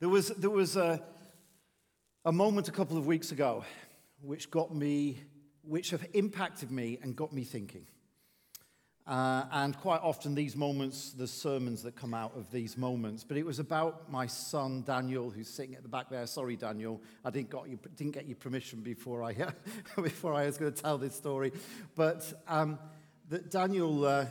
There was, there was a, a moment a couple of weeks ago which got me, which have impacted me and got me thinking. Uh, and quite often, these moments, the sermons that come out of these moments. But it was about my son Daniel, who's sitting at the back there. Sorry, Daniel, I didn't, got you, didn't get your permission before I, before I was going to tell this story. But um, that Daniel, uh,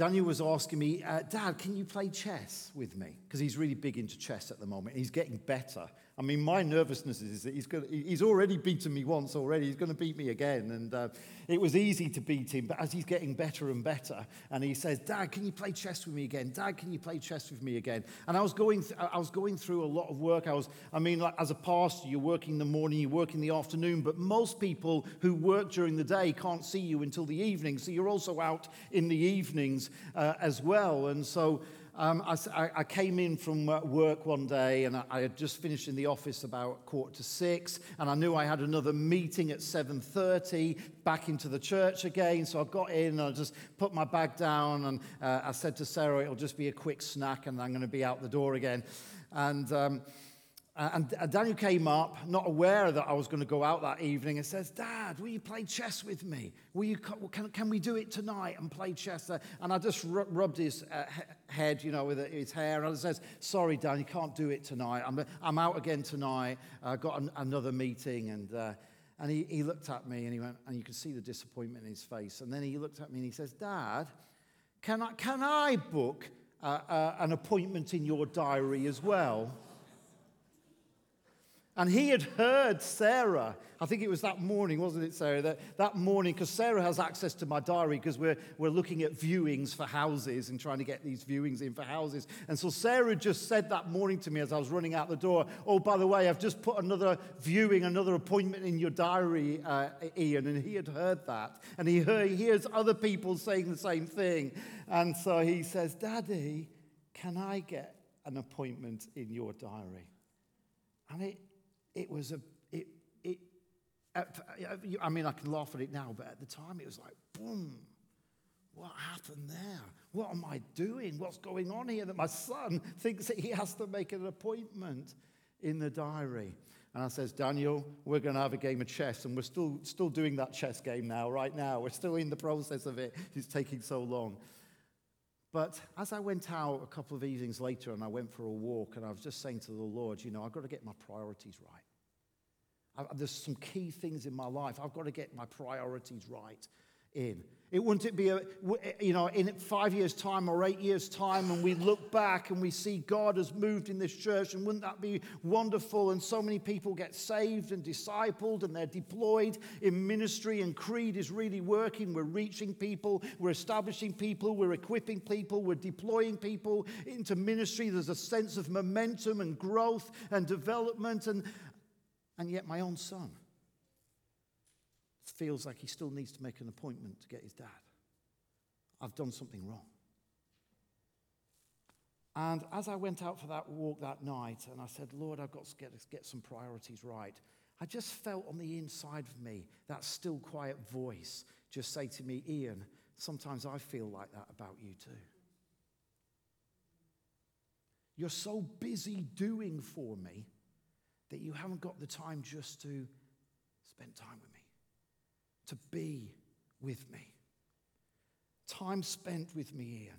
Daniel was asking me, uh, Dad, can you play chess with me? Because he's really big into chess at the moment. He's getting better. I mean, my nervousness is that he's, gonna, he's already beaten me once already. He's going to beat me again. And uh, it was easy to beat him, but as he's getting better and better, and he says, Dad, can you play chess with me again? Dad, can you play chess with me again? And I was going, th- I was going through a lot of work. I was, I mean, like, as a pastor, you're working in the morning, you work in the afternoon, but most people who work during the day can't see you until the evening. So you're also out in the evenings uh, as well. And so um, I, I, came in from work one day and I, I, had just finished in the office about quarter to six and I knew I had another meeting at 7.30 back into the church again. So I got in and I just put my bag down and uh, I said to Sarah, it'll just be a quick snack and I'm going to be out the door again. And... Um, and Daniel came up, not aware that I was going to go out that evening, and says, Dad, will you play chess with me? Will you, can, can we do it tonight and play chess? And I just rubbed his uh, head, you know, with his hair, and I says, Sorry, Dan, you can't do it tonight. I'm, I'm out again tonight. I got an, another meeting. And, uh, and he, he looked at me and he went, and you could see the disappointment in his face. And then he looked at me and he says, Dad, can I, can I book uh, uh an appointment in your diary as well? And he had heard Sarah. I think it was that morning, wasn't it, Sarah? That, that morning, because Sarah has access to my diary because we're, we're looking at viewings for houses and trying to get these viewings in for houses. And so Sarah just said that morning to me as I was running out the door, Oh, by the way, I've just put another viewing, another appointment in your diary, uh, Ian. And he had heard that. And he, heard, he hears other people saying the same thing. And so he says, Daddy, can I get an appointment in your diary? And it, it was a, it, it, I mean, I can laugh at it now, but at the time it was like, boom, what happened there? What am I doing? What's going on here that my son thinks that he has to make an appointment in the diary? And I says, Daniel, we're going to have a game of chess. And we're still, still doing that chess game now, right now. We're still in the process of it. It's taking so long. But as I went out a couple of evenings later and I went for a walk, and I was just saying to the Lord, you know, I've got to get my priorities right. I, there's some key things in my life. I've got to get my priorities right in. It wouldn't it be a, you know, in five years' time or eight years' time, and we look back and we see God has moved in this church, and wouldn't that be wonderful? And so many people get saved and discipled, and they're deployed in ministry, and Creed is really working. We're reaching people, we're establishing people, we're equipping people, we're deploying people into ministry. There's a sense of momentum and growth and development, and, and yet my own son feels like he still needs to make an appointment to get his dad. I've done something wrong. And as I went out for that walk that night, and I said, Lord, I've got to get, get some priorities right, I just felt on the inside of me that still quiet voice just say to me, Ian, sometimes I feel like that about you too. You're so busy doing for me that you haven't got the time just to spend time with me to be with me. Time spent with me, Ian.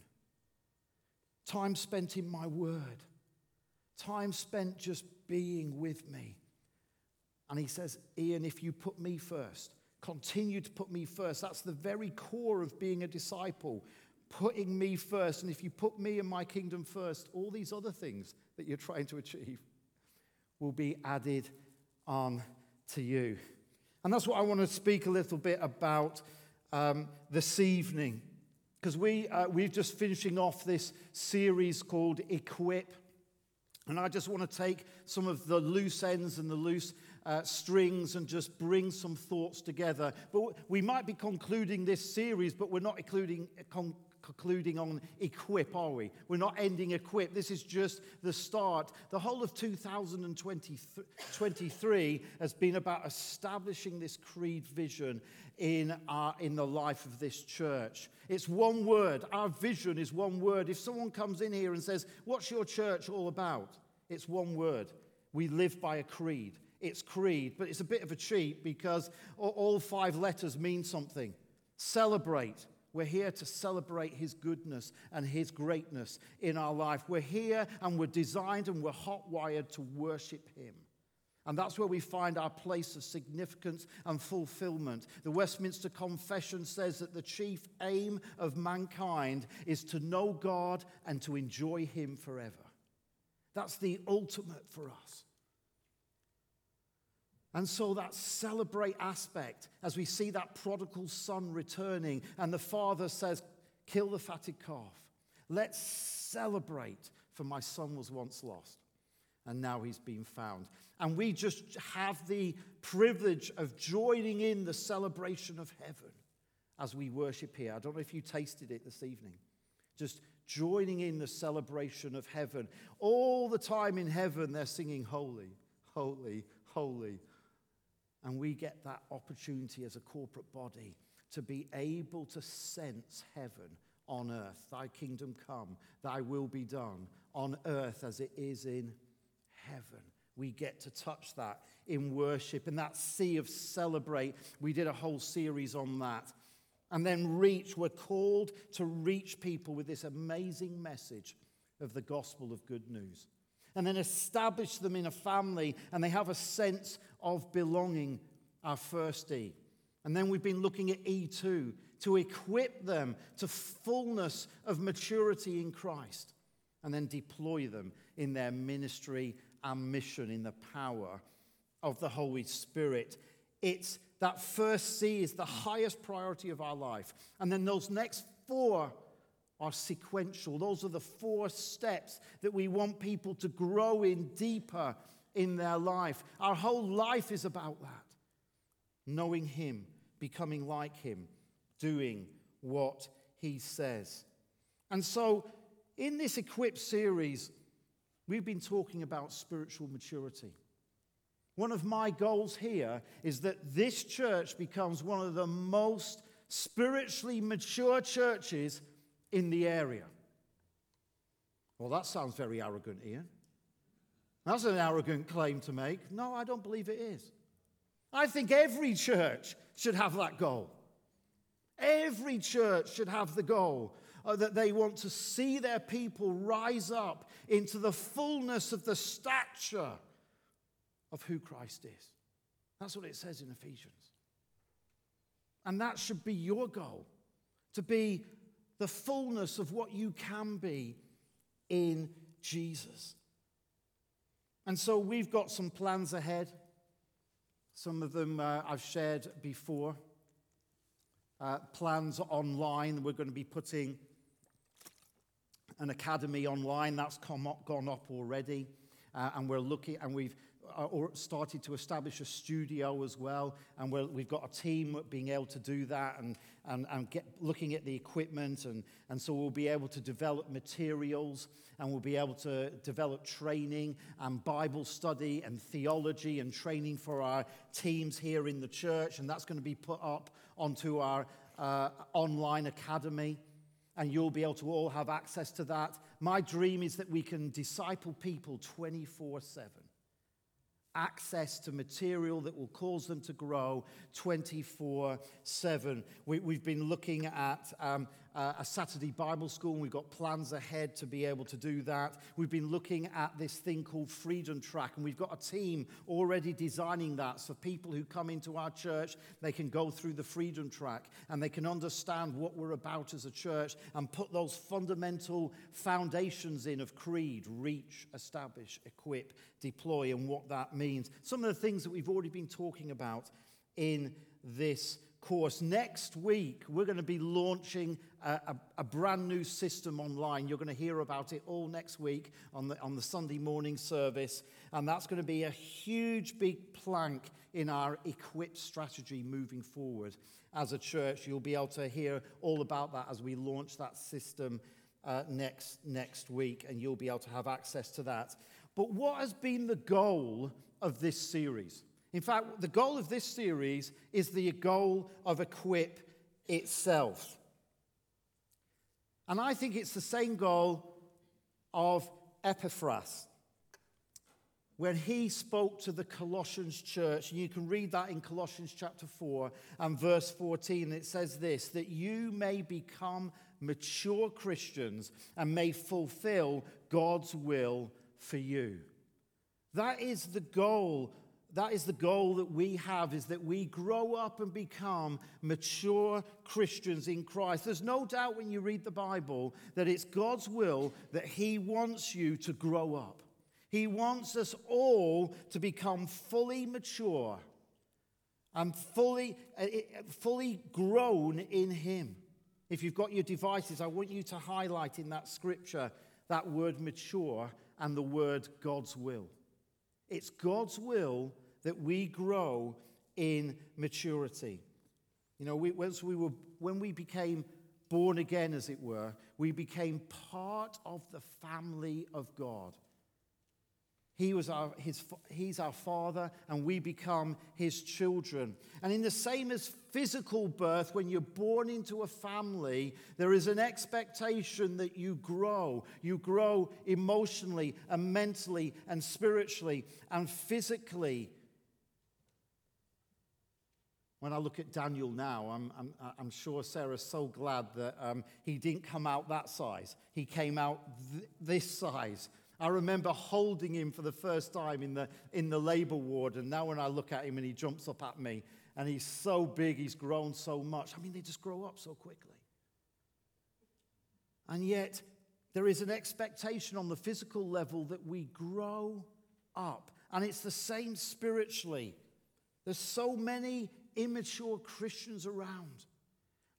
Time spent in my word. Time spent just being with me. And he says, Ian, if you put me first, continue to put me first. That's the very core of being a disciple, putting me first. And if you put me and my kingdom first, all these other things that you're trying to achieve will be added on to you. And that's what I want to speak a little bit about um, this evening. Because we, uh, we're just finishing off this series called Equip. And I just want to take some of the loose ends and the loose uh, strings and just bring some thoughts together. But we might be concluding this series, but we're not including, con- concluding on equip, are we? We're not ending equip. This is just the start. The whole of 2023 has been about establishing this creed vision in, our, in the life of this church. It's one word. Our vision is one word. If someone comes in here and says, What's your church all about? It's one word. We live by a creed. It's creed, but it's a bit of a cheat because all five letters mean something. Celebrate. We're here to celebrate His goodness and His greatness in our life. We're here and we're designed and we're hot wired to worship Him. And that's where we find our place of significance and fulfillment. The Westminster Confession says that the chief aim of mankind is to know God and to enjoy Him forever. That's the ultimate for us. And so that celebrate aspect, as we see that prodigal son returning, and the father says, Kill the fatted calf. Let's celebrate, for my son was once lost, and now he's been found. And we just have the privilege of joining in the celebration of heaven as we worship here. I don't know if you tasted it this evening. Just joining in the celebration of heaven. All the time in heaven, they're singing, Holy, Holy, Holy, and we get that opportunity as a corporate body to be able to sense heaven on earth. Thy kingdom come, thy will be done on earth as it is in heaven. We get to touch that in worship, in that C of celebrate. We did a whole series on that. And then reach, we're called to reach people with this amazing message of the gospel of good news and then establish them in a family and they have a sense of belonging, our first E. And then we've been looking at E2 to equip them to fullness of maturity in Christ and then deploy them in their ministry and mission in the power of the Holy Spirit. It's that first C is the highest priority of our life. And then those next four are sequential. Those are the four steps that we want people to grow in deeper in their life. Our whole life is about that knowing Him, becoming like Him, doing what He says. And so, in this Equip series, we've been talking about spiritual maturity. One of my goals here is that this church becomes one of the most spiritually mature churches in the area. Well, that sounds very arrogant, Ian. That's an arrogant claim to make. No, I don't believe it is. I think every church should have that goal. Every church should have the goal uh, that they want to see their people rise up into the fullness of the stature of who Christ is. That's what it says in Ephesians. And that should be your goal to be the fullness of what you can be in Jesus. And so we've got some plans ahead. Some of them uh, I've shared before. Uh, plans online. We're going to be putting an academy online. That's come up, gone up already. Uh, and we're looking, and we've uh, started to establish a studio as well, and we have got a team being able to do that and, and, and get, looking at the equipment, and, and so we'll be able to develop materials, and we'll be able to develop training and Bible study and theology and training for our teams here in the church, and that's going to be put up onto our uh, online academy. And you'll be able to all have access to that. My dream is that we can disciple people 24 7 access to material that will cause them to grow 24 7. We, have been looking at um, uh, a Saturday Bible school, and we've got plans ahead to be able to do that. We've been looking at this thing called Freedom Track, and we've got a team already designing that so people who come into our church, they can go through the Freedom Track and they can understand what we're about as a church and put those fundamental foundations in of creed, reach, establish, equip, deploy, and what that means. Some of the things that we've already been talking about in this course. Next week, we're going to be launching a, a, a, brand new system online. You're going to hear about it all next week on the, on the Sunday morning service. And that's going to be a huge, big plank in our equip strategy moving forward as a church. You'll be able to hear all about that as we launch that system uh, next, next week, and you'll be able to have access to that. But what has been the goal of this series? In fact, the goal of this series is the goal of Equip itself. And I think it's the same goal of Epaphras. when he spoke to the Colossians church, and you can read that in Colossians chapter 4 and verse 14, it says this that you may become mature Christians and may fulfill God's will for you. That is the goal. That is the goal that we have is that we grow up and become mature Christians in Christ. There's no doubt when you read the Bible that it's God's will that He wants you to grow up. He wants us all to become fully mature and fully, uh, fully grown in Him. If you've got your devices, I want you to highlight in that scripture that word mature and the word God's will. It's God's will that we grow in maturity. You know, we, once we were, when we became born again, as it were, we became part of the family of God. He was our, his, he's our father, and we become his children. And in the same as physical birth, when you're born into a family, there is an expectation that you grow. You grow emotionally and mentally and spiritually and physically. When I look at Daniel now, I'm, I'm, I'm sure Sarah's so glad that um, he didn't come out that size. He came out th- this size I remember holding him for the first time in the, in the labor ward, and now when I look at him and he jumps up at me, and he's so big, he's grown so much. I mean, they just grow up so quickly. And yet, there is an expectation on the physical level that we grow up. And it's the same spiritually. There's so many immature Christians around.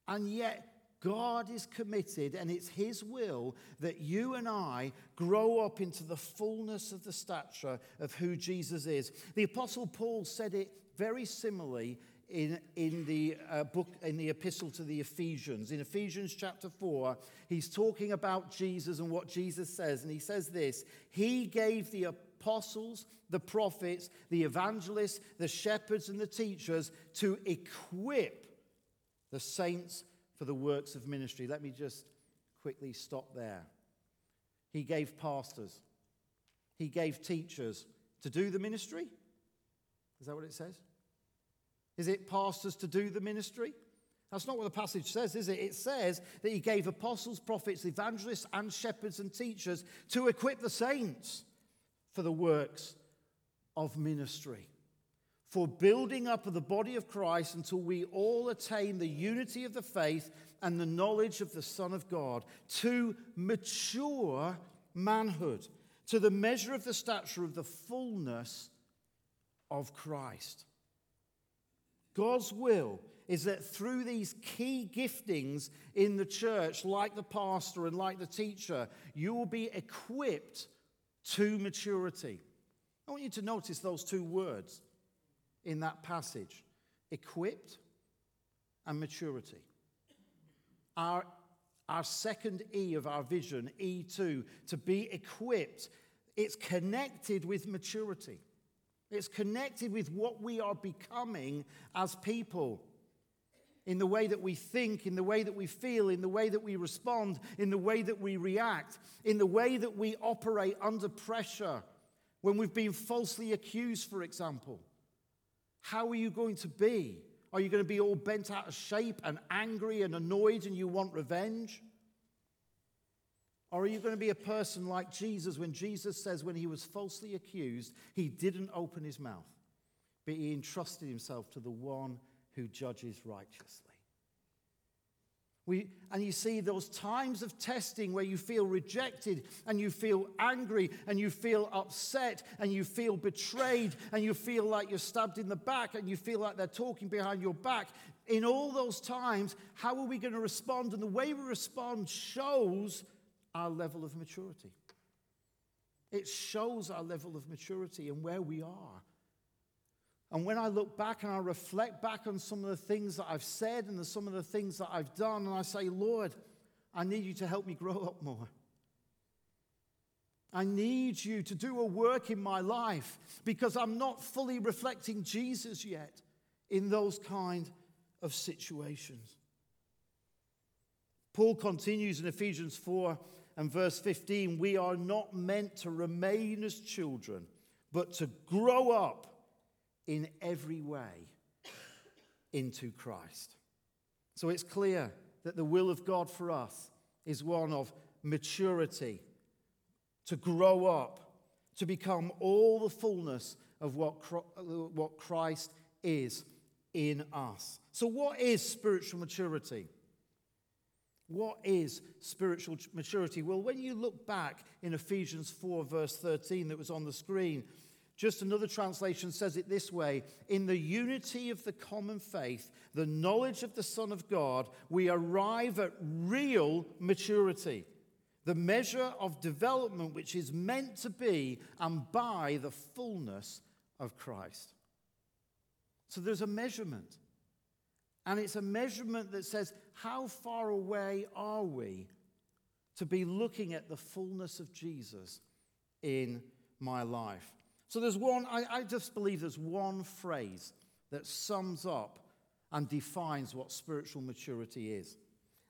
And yet, God is committed, and it's His will that you and I grow up into the fullness of the stature of who Jesus is. The Apostle Paul said it very similarly in, in the uh, book, in the epistle to the Ephesians. In Ephesians chapter 4, he's talking about Jesus and what Jesus says, and he says this He gave the apostles, the prophets, the evangelists, the shepherds, and the teachers to equip the saints for the works of ministry. Let me just quickly stop there. He gave pastors, he gave teachers to do the ministry. Is that what it says? Is it pastors to do the ministry? That's not what the passage says, is it? It says that he gave apostles, prophets, evangelists, and shepherds and teachers to equip the saints for the works of ministry for building up of the body of Christ until we all attain the unity of the faith and the knowledge of the Son of God, to mature manhood, to the measure of the stature of the fullness of Christ. God's will is that through these key giftings in the church, like the pastor and like the teacher, you will be equipped to maturity. I want you to notice those two words in that passage equipped and maturity. Our, our second E of our vision, E2, to be equipped, it's connected with maturity. It's connected with what we are becoming as people in the way that we think, in the way that we feel, in the way that we respond, in the way that we react, in the way that we operate under pressure when we've been falsely accused, for example. How are you going to be? Are you going to be all bent out of shape and angry and annoyed and you want revenge? Or are you going to be a person like Jesus when Jesus says, when he was falsely accused, he didn't open his mouth, but he entrusted himself to the one who judges righteously? We, and you see those times of testing where you feel rejected and you feel angry and you feel upset and you feel betrayed and you feel like you're stabbed in the back and you feel like they're talking behind your back. In all those times, how are we going to respond? And the way we respond shows our level of maturity. It shows our level of maturity and where we are. And when I look back and I reflect back on some of the things that I've said and the, some of the things that I've done, and I say, Lord, I need you to help me grow up more. I need you to do a work in my life because I'm not fully reflecting Jesus yet in those kind of situations. Paul continues in Ephesians 4 and verse 15 we are not meant to remain as children but to grow up in every way into Christ. So it's clear that the will of God for us is one of maturity, to grow up, to become all the fullness of what, what Christ is in us. So, what is spiritual maturity? What is spiritual maturity? Well, when you look back in Ephesians 4, verse 13, that was on the screen, just another translation says it this way In the unity of the common faith, the knowledge of the Son of God, we arrive at real maturity, the measure of development which is meant to be and by the fullness of Christ. So there's a measurement. And it's a measurement that says, how far away are we to be looking at the fullness of Jesus in my life? So there's one, I, I just believe there's one phrase that sums up and defines what spiritual maturity is.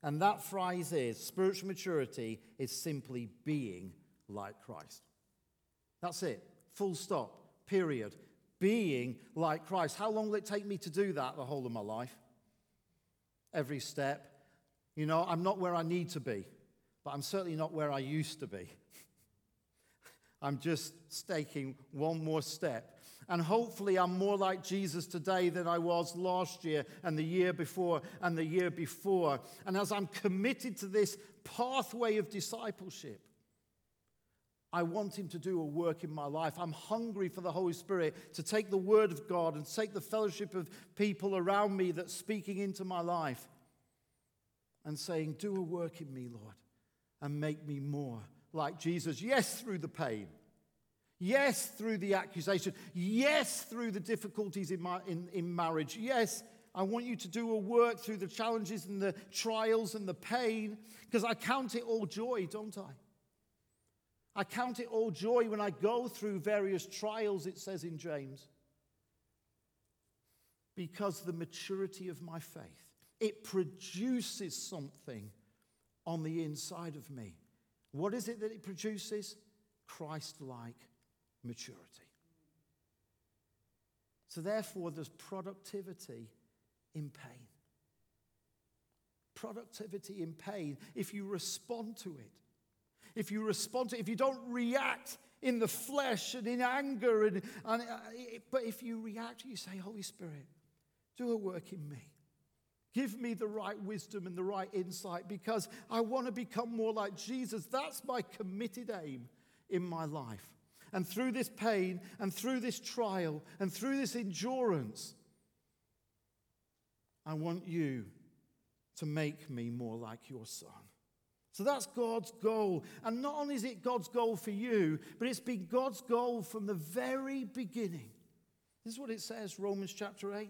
And that phrase is spiritual maturity is simply being like Christ. That's it. Full stop. Period. Being like Christ. How long will it take me to do that the whole of my life? every step. You know, I'm not where I need to be, but I'm certainly not where I used to be. I'm just staking one more step. And hopefully, I'm more like Jesus today than I was last year and the year before and the year before. And as I'm committed to this pathway of discipleship, I want Him to do a work in my life. I'm hungry for the Holy Spirit to take the Word of God and take the fellowship of people around me that's speaking into my life and saying, Do a work in me, Lord, and make me more like Jesus. Yes, through the pain. Yes, through the accusation. Yes, through the difficulties in, my, in, in marriage. Yes, I want you to do a work through the challenges and the trials and the pain because I count it all joy, don't I? I count it all joy when I go through various trials, it says in James, because the maturity of my faith it produces something on the inside of me. What is it that it produces? Christ like maturity. So, therefore, there's productivity in pain. Productivity in pain if you respond to it. If you respond to it, if you don't react in the flesh and in anger, and, and uh, but if you react, you say, Holy Spirit, do a work in me. Give me the right wisdom and the right insight because I want to become more like Jesus. That's my committed aim in my life. And through this pain and through this trial and through this endurance, I want you to make me more like your son. So that's God's goal. And not only is it God's goal for you, but it's been God's goal from the very beginning. This is what it says, Romans chapter 8.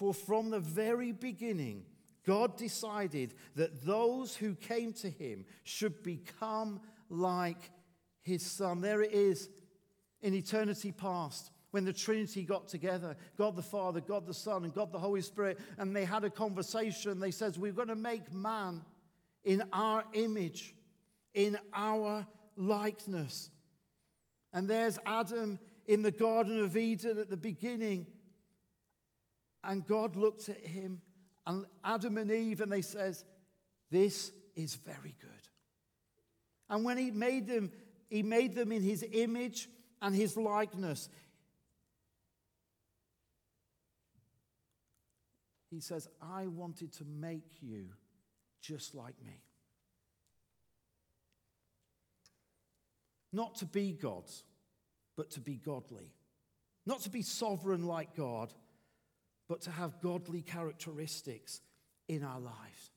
For from the very beginning, God decided that those who came to him should become like his son. There it is in eternity past when the Trinity got together God the Father, God the Son, and God the Holy Spirit, and they had a conversation. They said, We're going to make man in our image, in our likeness. And there's Adam in the Garden of Eden at the beginning and God looked at him and Adam and Eve, and they says, This is very good. And when he made them, he made them in his image and his likeness. He says, I wanted to make you just like me. Not to be gods, but to be godly. Not to be sovereign like God, but to have godly characteristics in our lives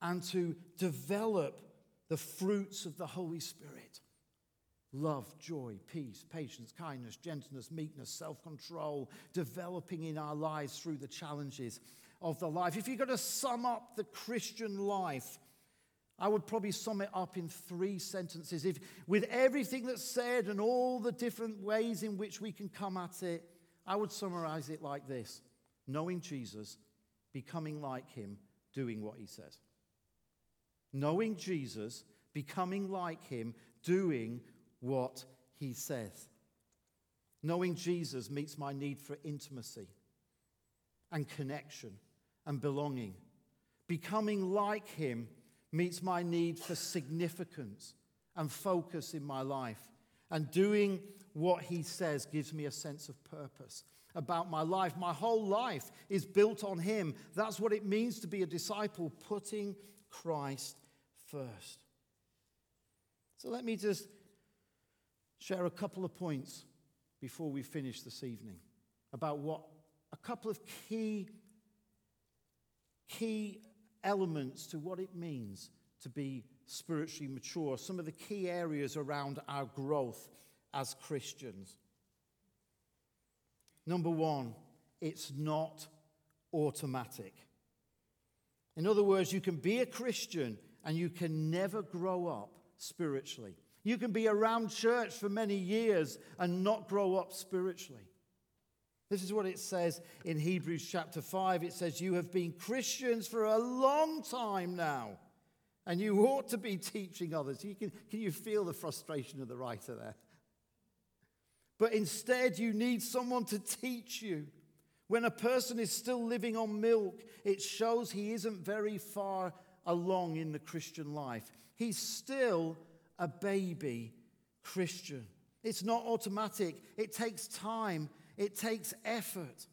and to develop the fruits of the Holy Spirit love, joy, peace, patience, kindness, gentleness, meekness, self control, developing in our lives through the challenges of the life. If you're going to sum up the Christian life, I would probably sum it up in three sentences. If, with everything that's said and all the different ways in which we can come at it, I would summarize it like this knowing Jesus, becoming like him, doing what he says. Knowing Jesus, becoming like him, doing what he says. Knowing Jesus meets my need for intimacy and connection and belonging. Becoming like him meets my need for significance and focus in my life. And doing what he says gives me a sense of purpose about my life. My whole life is built on him. That's what it means to be a disciple, putting Christ first. So let me just share a couple of points before we finish this evening about what a couple of key key elements to what it means to be spiritually mature, some of the key areas around our growth as Christians. Number one, it's not automatic. In other words, you can be a Christian and you can never grow up spiritually. You can be around church for many years and not grow up spiritually. This is what it says in Hebrews chapter 5. It says, You have been Christians for a long time now, and you ought to be teaching others. You can, can you feel the frustration of the writer there? But instead, you need someone to teach you. When a person is still living on milk, it shows he isn't very far along in the Christian life. He's still a baby Christian. It's not automatic, it takes time, it takes effort.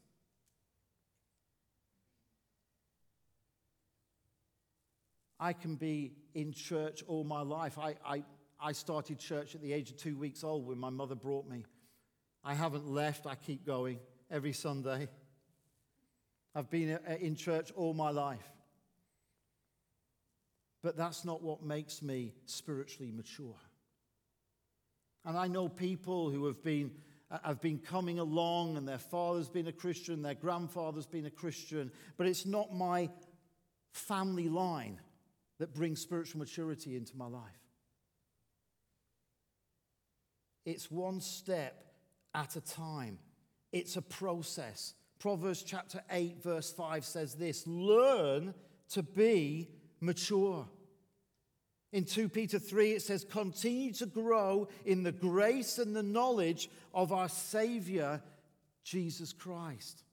I can be in church all my life. I, I, I started church at the age of two weeks old when my mother brought me. I haven't left, I keep going every Sunday. I've been in church all my life. But that's not what makes me spiritually mature. And I know people who have been, uh, have been coming along and their father's been a Christian, their grandfather's been a Christian, but it's not my family line that brings spiritual maturity into my life. It's one step at a time, it's a process. Proverbs chapter 8, verse 5 says this Learn to be mature. In 2 Peter 3, it says, Continue to grow in the grace and the knowledge of our Savior, Jesus Christ.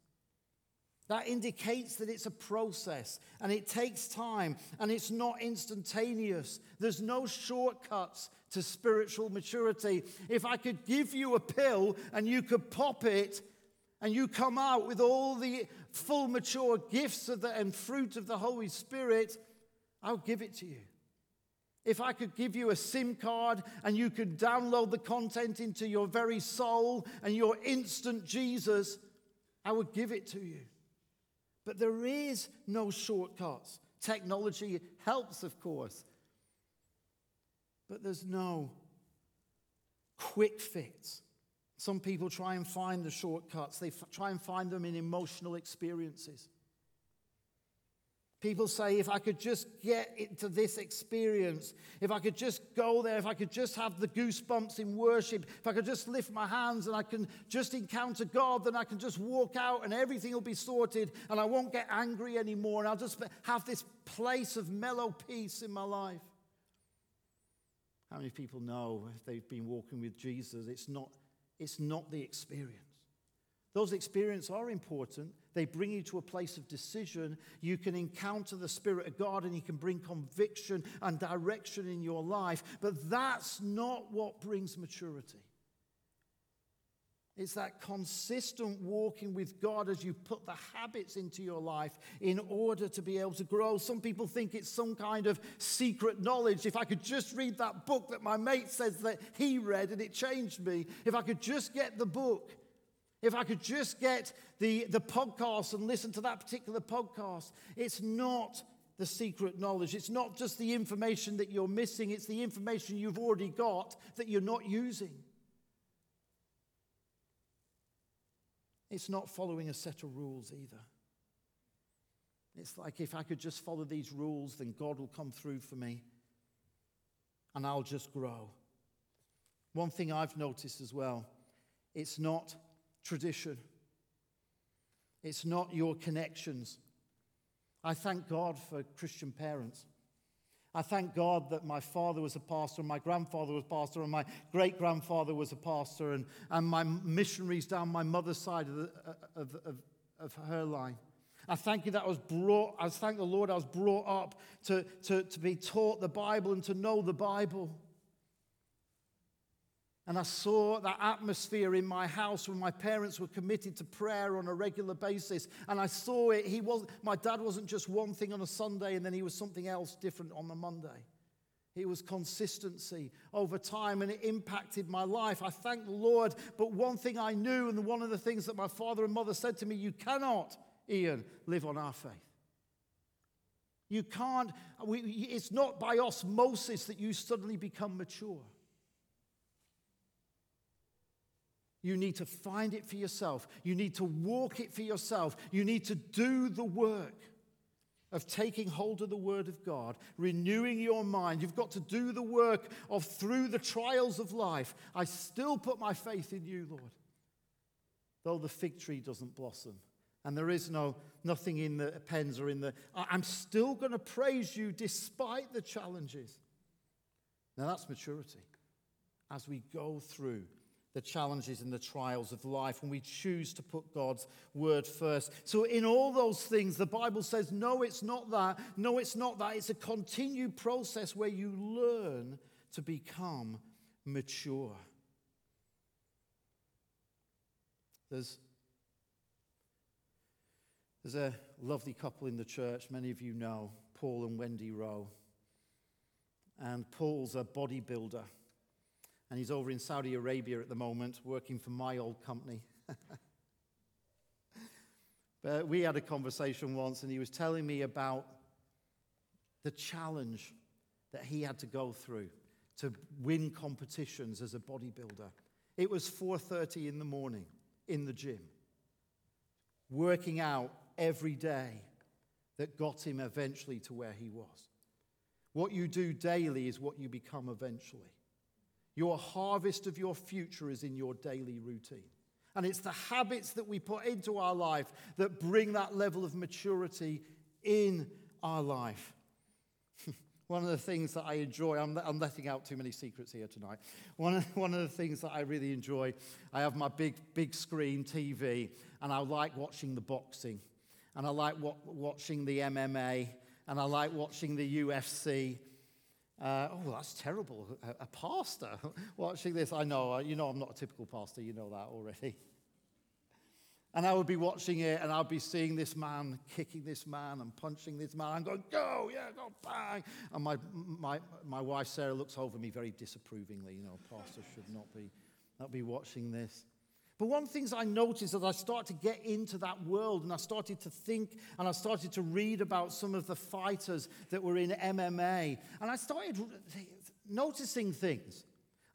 That indicates that it's a process and it takes time and it's not instantaneous. There's no shortcuts to spiritual maturity. If I could give you a pill and you could pop it and you come out with all the full mature gifts of the, and fruit of the Holy Spirit, I'll give it to you. If I could give you a SIM card and you could download the content into your very soul and your instant Jesus, I would give it to you. But there is no shortcuts. Technology helps, of course, but there's no quick fix. Some people try and find the shortcuts, they f- try and find them in emotional experiences. People say, if I could just get into this experience, if I could just go there, if I could just have the goosebumps in worship, if I could just lift my hands and I can just encounter God, then I can just walk out and everything will be sorted and I won't get angry anymore and I'll just have this place of mellow peace in my life. How many people know if they've been walking with Jesus, it's not, it's not the experience. Those experiences are important. They bring you to a place of decision. You can encounter the Spirit of God and He can bring conviction and direction in your life. But that's not what brings maturity. It's that consistent walking with God as you put the habits into your life in order to be able to grow. Some people think it's some kind of secret knowledge. If I could just read that book that my mate says that he read and it changed me, if I could just get the book, if I could just get the, the podcast and listen to that particular podcast, it's not the secret knowledge. It's not just the information that you're missing, it's the information you've already got that you're not using. It's not following a set of rules either. It's like if I could just follow these rules, then God will come through for me and I'll just grow. One thing I've noticed as well it's not tradition, it's not your connections. I thank God for Christian parents. I thank God that my father was a pastor, and my grandfather was a pastor, and my great grandfather was a pastor, and, and my missionaries down my mother's side of, the, uh, of, of, of her line. I thank you that I was brought, I thank the Lord I was brought up to, to, to be taught the Bible and to know the Bible. And I saw that atmosphere in my house when my parents were committed to prayer on a regular basis. And I saw it. He was, my dad wasn't just one thing on a Sunday and then he was something else different on the Monday. It was consistency over time and it impacted my life. I thank the Lord. But one thing I knew, and one of the things that my father and mother said to me, you cannot, Ian, live on our faith. You can't, we, it's not by osmosis that you suddenly become mature. You need to find it for yourself. You need to walk it for yourself. You need to do the work of taking hold of the Word of God, renewing your mind. You've got to do the work of through the trials of life. I still put my faith in you, Lord. Though the fig tree doesn't blossom and there is no nothing in the pens or in the I'm still going to praise you despite the challenges. Now that's maturity as we go through the challenges and the trials of life when we choose to put God's word first. So, in all those things, the Bible says, no, it's not that. No, it's not that. It's a continued process where you learn to become mature. There's, there's a lovely couple in the church, many of you know, Paul and Wendy Rowe. And Paul's a bodybuilder and he's over in Saudi Arabia at the moment working for my old company. but we had a conversation once, and he was telling me about the challenge that he had to go through to win competitions as a bodybuilder. It was 4:30 in the morning in the gym, working out every day that got him eventually to where he was. What you do daily is what you become eventually. Your harvest of your future is in your daily routine. And it's the habits that we put into our life that bring that level of maturity in our life. one of the things that I enjoy, I'm, I'm, letting out too many secrets here tonight. One of, one of the things that I really enjoy, I have my big, big screen TV, and I like watching the boxing, and I like wa- watching the MMA, and I like watching the UFC. Uh, oh, that's terrible. A, a pastor watching this. I know, uh, you know, I'm not a typical pastor. You know that already. And I would be watching it and I'd be seeing this man kicking this man and punching this man. I'm going, go, yeah, go, bang. And my, my, my wife, Sarah, looks over me very disapprovingly. You know, a pastor should not be, not be watching this. But one of the things I noticed as I started to get into that world and I started to think and I started to read about some of the fighters that were in MMA, and I started noticing things.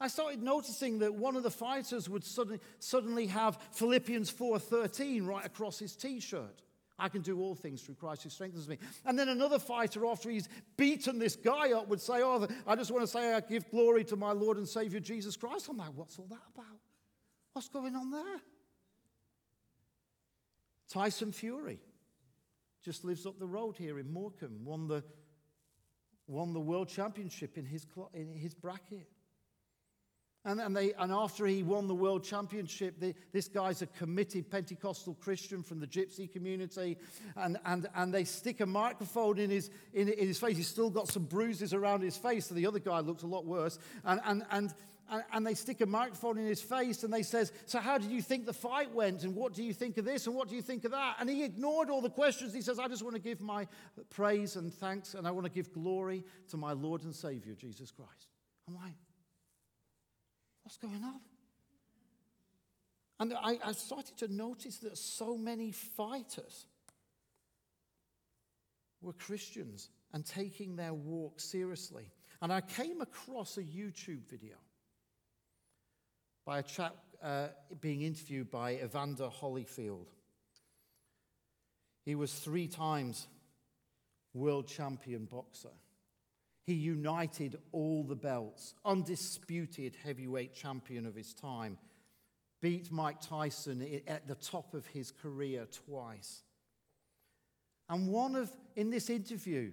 I started noticing that one of the fighters would suddenly, suddenly have Philippians 4:13 right across his t-shirt. I can do all things through Christ who strengthens me. And then another fighter, after he's beaten this guy up, would say, Oh, I just want to say I give glory to my Lord and Savior Jesus Christ. I'm like, what's all that about? What's going on there? Tyson Fury just lives up the road here in Morecambe, won the, won the world championship in his, in his bracket. And, and, they, and after he won the world championship, this guy's a committed Pentecostal Christian from the gypsy community. And, and, and they stick a microphone in his, in, in his face. He's still got some bruises around his face. So the other guy looks a lot worse. And, and, and, and, and they stick a microphone in his face and they says, so how did you think the fight went? And what do you think of this? And what do you think of that? And he ignored all the questions. He says, I just want to give my praise and thanks and I want to give glory to my Lord and Savior, Jesus Christ. I'm like, what's going on? And I, I started to notice that so many fighters were Christians and taking their walk seriously. And I came across a YouTube video by a chap uh, being interviewed by Evander Holyfield. He was three times world champion boxer. He united all the belts, undisputed heavyweight champion of his time, beat Mike Tyson at the top of his career twice. And one of, in this interview,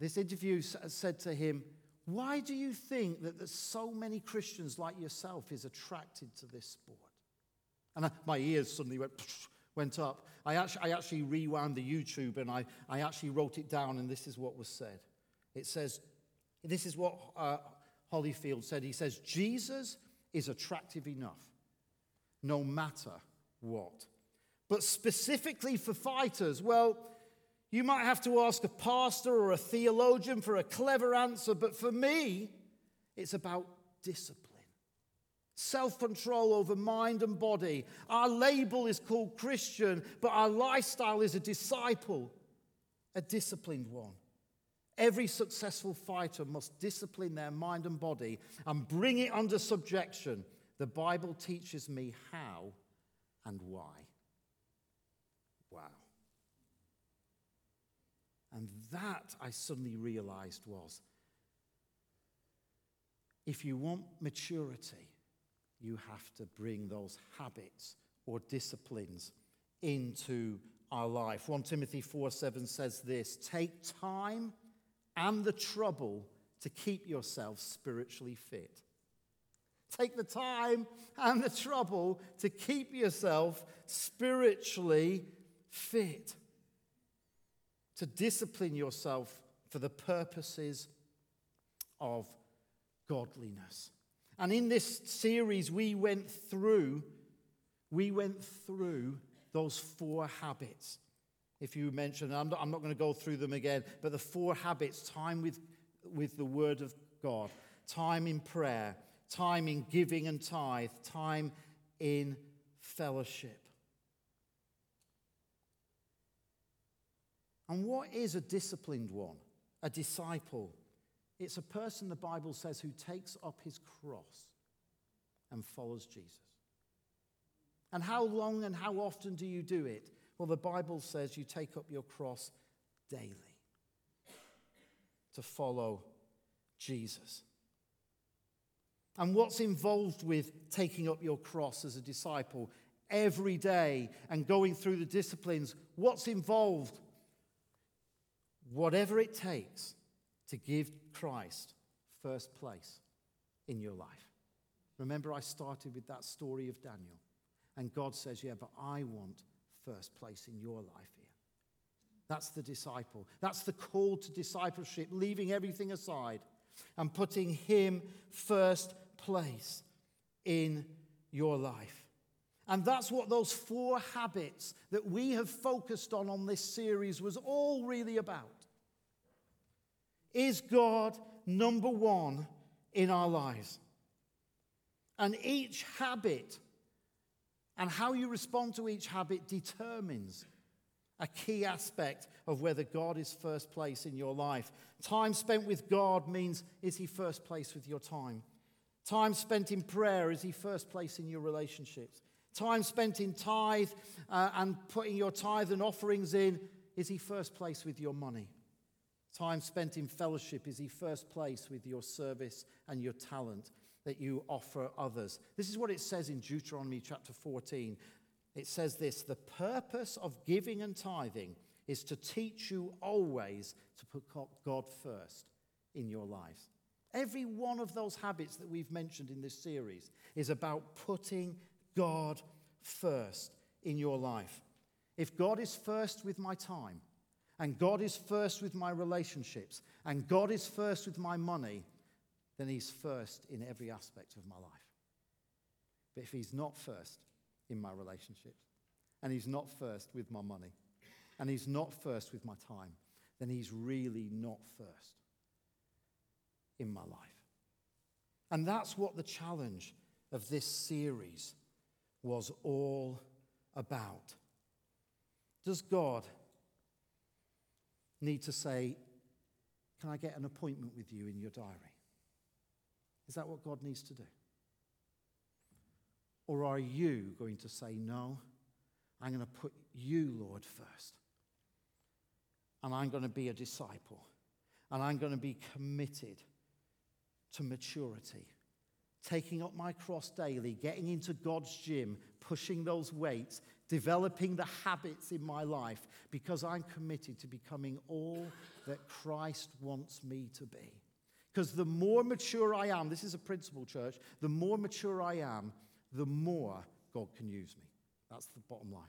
this interview said to him, Why do you think that so many Christians like yourself is attracted to this sport? And I, my ears suddenly went, went up. I actually, I actually rewound the YouTube and I, I actually wrote it down, and this is what was said. It says, This is what uh, Holyfield said. He says, Jesus is attractive enough, no matter what. But specifically for fighters, well, you might have to ask a pastor or a theologian for a clever answer, but for me, it's about discipline. Self control over mind and body. Our label is called Christian, but our lifestyle is a disciple, a disciplined one. Every successful fighter must discipline their mind and body and bring it under subjection. The Bible teaches me how and why. And that I suddenly realized was if you want maturity, you have to bring those habits or disciplines into our life. 1 Timothy 4 7 says this Take time and the trouble to keep yourself spiritually fit. Take the time and the trouble to keep yourself spiritually fit. To discipline yourself for the purposes of godliness. And in this series, we went through, we went through those four habits. If you mention, I'm not, I'm not going to go through them again, but the four habits time with, with the Word of God, time in prayer, time in giving and tithe, time in fellowship. And what is a disciplined one? A disciple? It's a person, the Bible says, who takes up his cross and follows Jesus. And how long and how often do you do it? Well, the Bible says you take up your cross daily to follow Jesus. And what's involved with taking up your cross as a disciple every day and going through the disciplines? What's involved? Whatever it takes to give Christ first place in your life. Remember, I started with that story of Daniel. And God says, Yeah, but I want first place in your life here. That's the disciple. That's the call to discipleship, leaving everything aside and putting Him first place in your life. And that's what those four habits that we have focused on on this series was all really about. Is God number one in our lives? And each habit and how you respond to each habit determines a key aspect of whether God is first place in your life. Time spent with God means is He first place with your time? Time spent in prayer, is He first place in your relationships? Time spent in tithe uh, and putting your tithe and offerings in, is He first place with your money? Time spent in fellowship, is He first place with your service and your talent that you offer others? This is what it says in Deuteronomy chapter 14. It says this The purpose of giving and tithing is to teach you always to put God first in your lives. Every one of those habits that we've mentioned in this series is about putting God first in your life. If God is first with my time, and God is first with my relationships, and God is first with my money, then He's first in every aspect of my life. But if He's not first in my relationships, and He's not first with my money, and He's not first with my time, then He's really not first in my life. And that's what the challenge of this series was all about. Does God need to say, Can I get an appointment with you in your diary? Is that what God needs to do? Or are you going to say, No, I'm going to put you, Lord, first. And I'm going to be a disciple. And I'm going to be committed to maturity. Taking up my cross daily, getting into God's gym, pushing those weights, developing the habits in my life because I'm committed to becoming all that Christ wants me to be. Because the more mature I am, this is a principle, church, the more mature I am, the more God can use me. That's the bottom line.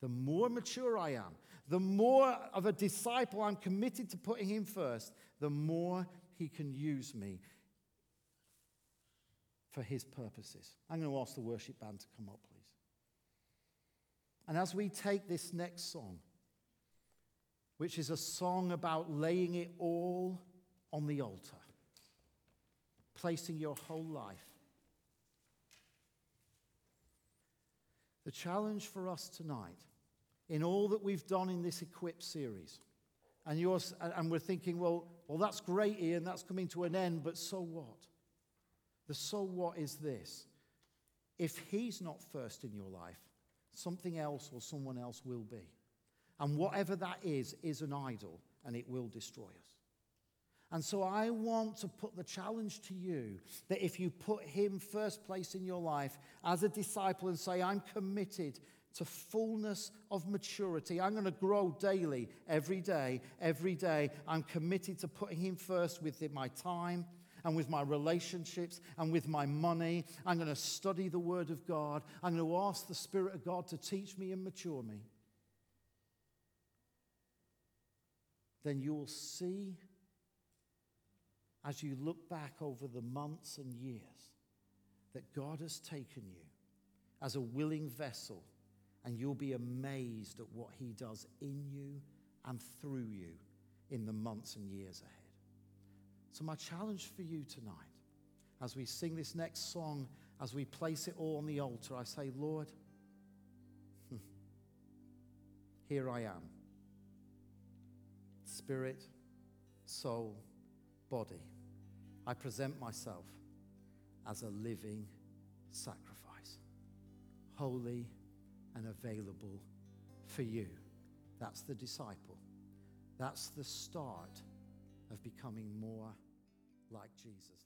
The more mature I am, the more of a disciple I'm committed to putting Him first, the more He can use me for His purposes. I'm going to ask the worship band to come up, please. And as we take this next song, which is a song about laying it all on the altar, placing your whole life. The challenge for us tonight, in all that we've done in this Equip series, and, you're, and we're thinking, well, well, that's great, Ian, that's coming to an end, but so what? The so what is this. If he's not first in your life, something else or someone else will be. And whatever that is, is an idol, and it will destroy us. And so I want to put the challenge to you that if you put him first place in your life as a disciple and say, I'm committed to fullness of maturity, I'm going to grow daily, every day, every day. I'm committed to putting him first with my time and with my relationships and with my money. I'm going to study the Word of God. I'm going to ask the Spirit of God to teach me and mature me. Then you will see as you look back over the months and years that God has taken you as a willing vessel, and you'll be amazed at what He does in you and through you in the months and years ahead. So, my challenge for you tonight, as we sing this next song, as we place it all on the altar, I say, Lord, here I am. Spirit, soul, body. I present myself as a living sacrifice, holy and available for you. That's the disciple. That's the start of becoming more like Jesus.